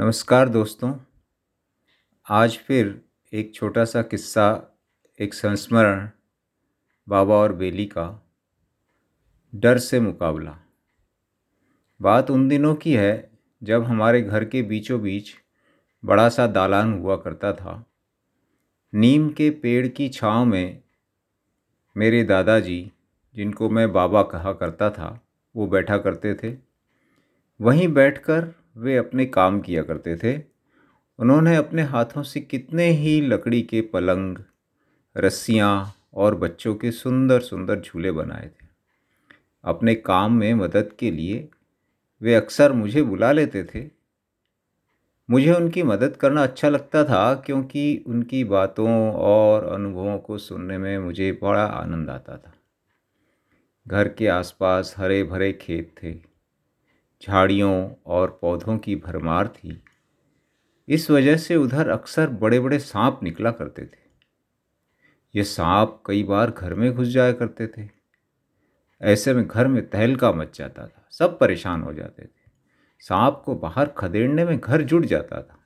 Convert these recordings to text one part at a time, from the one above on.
नमस्कार दोस्तों। आज फिर एक छोटा सा किस्सा, एक संस्मरण बाबा और बेली का डर से मुकाबला। बात उन दिनों की है जब हमारे घर के बीचों बीच बड़ा सा दालान हुआ करता था। नीम के पेड़ की छांव में मेरे दादाजी, जिनको मैं बाबा कहा करता था, वो बैठा करते थे। वहीं बैठकर वे अपने काम किया करते थे। उन्होंने अपने हाथों से कितने ही लकड़ी के पलंग, रस्सियाँ और बच्चों के सुंदर सुंदर झूले बनाए थे। अपने काम में मदद के लिए वे अक्सर मुझे बुला लेते थे। मुझे उनकी मदद करना अच्छा लगता था क्योंकि उनकी बातों और अनुभवों को सुनने में मुझे बड़ा आनंद आता था। घर के आसपास हरे भरे खेत थे। झाड़ियों और पौधों की भरमार थी। इस वजह से उधर अक्सर बड़े बड़े सांप निकला करते थे। ये सांप कई बार घर में घुस जाया करते थे। ऐसे में घर में तहलका मच जाता था, सब परेशान हो जाते थे। सांप को बाहर खदेड़ने में घर जुट जाता था।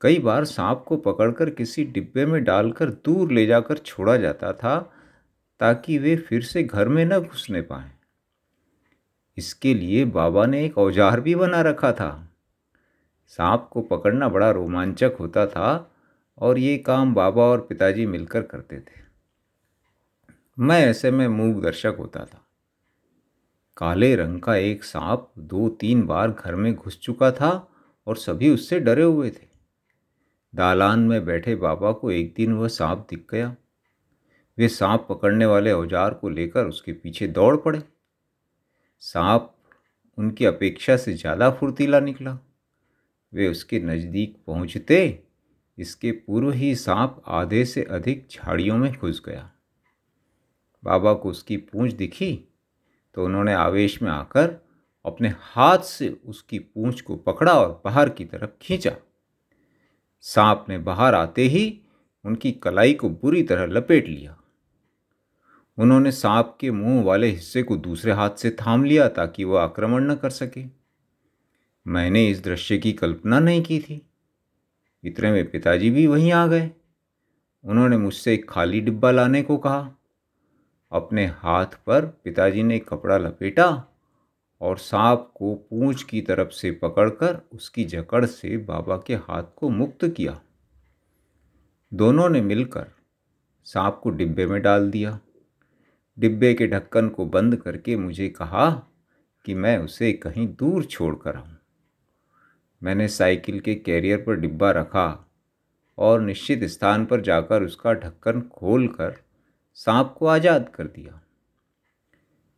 कई बार सांप को पकड़कर किसी डिब्बे में डालकर दूर ले जाकर छोड़ा जाता था ताकि वे फिर से घर में न घुसने पाएँ। इसके लिए बाबा ने एक औज़ार भी बना रखा था। सांप को पकड़ना बड़ा रोमांचक होता था और ये काम बाबा और पिताजी मिलकर करते थे। मैं ऐसे में मूक दर्शक होता था। काले रंग का एक सांप दो तीन बार घर में घुस चुका था और सभी उससे डरे हुए थे। दालान में बैठे बाबा को एक दिन वह सांप दिख गया। वे सांप पकड़ने वाले औज़ार को लेकर उसके पीछे दौड़ पड़े। सांप उनकी अपेक्षा से ज़्यादा फुर्तीला निकला। वे उसके नज़दीक पहुँचते, इसके पूर्व ही सांप आधे से अधिक झाड़ियों में घुस गया। बाबा को उसकी पूंछ दिखी तो उन्होंने आवेश में आकर अपने हाथ से उसकी पूंछ को पकड़ा और बाहर की तरफ़ खींचा। सांप ने बाहर आते ही उनकी कलाई को बुरी तरह लपेट लिया। उन्होंने सांप के मुँह वाले हिस्से को दूसरे हाथ से थाम लिया ताकि वह आक्रमण न कर सके। मैंने इस दृश्य की कल्पना नहीं की थी। इतने में पिताजी भी वहीं आ गए। उन्होंने मुझसे एक खाली डिब्बा लाने को कहा। अपने हाथ पर पिताजी ने कपड़ा लपेटा और सांप को पूंछ की तरफ़ से पकड़कर उसकी जकड़ से बाबा के हाथ को मुक्त किया। दोनों ने मिलकर सांप को डिब्बे में डाल दिया। डिब्बे के ढक्कन को बंद करके मुझे कहा कि मैं उसे कहीं दूर छोड़ कर आऊँ। मैंने साइकिल के कैरियर पर डिब्बा रखा और निश्चित स्थान पर जाकर उसका ढक्कन खोल कर सांप को आज़ाद कर दिया।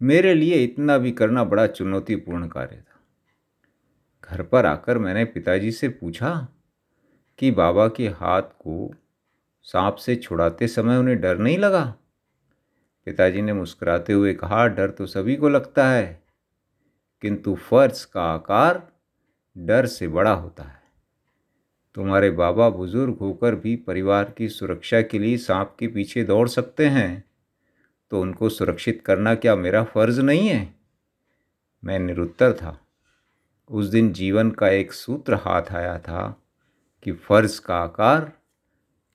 मेरे लिए इतना भी करना बड़ा चुनौतीपूर्ण कार्य था। घर पर आकर मैंने पिताजी से पूछा कि बाबा के हाथ को सांप से छुड़ाते समय उन्हें डर नहीं लगा? पिताजी ने मुस्कुराते हुए कहा, डर तो सभी को लगता है, किंतु फ़र्ज़ का आकार डर से बड़ा होता है। तुम्हारे बाबा बुज़ुर्ग होकर भी परिवार की सुरक्षा के लिए सांप के पीछे दौड़ सकते हैं तो उनको सुरक्षित करना क्या मेरा फ़र्ज़ नहीं है? मैं निरुत्तर था। उस दिन जीवन का एक सूत्र हाथ आया था कि फ़र्ज़ का आकार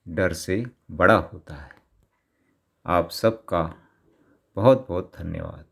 डर से बड़ा होता है। आप सबका बहुत बहुत धन्यवाद।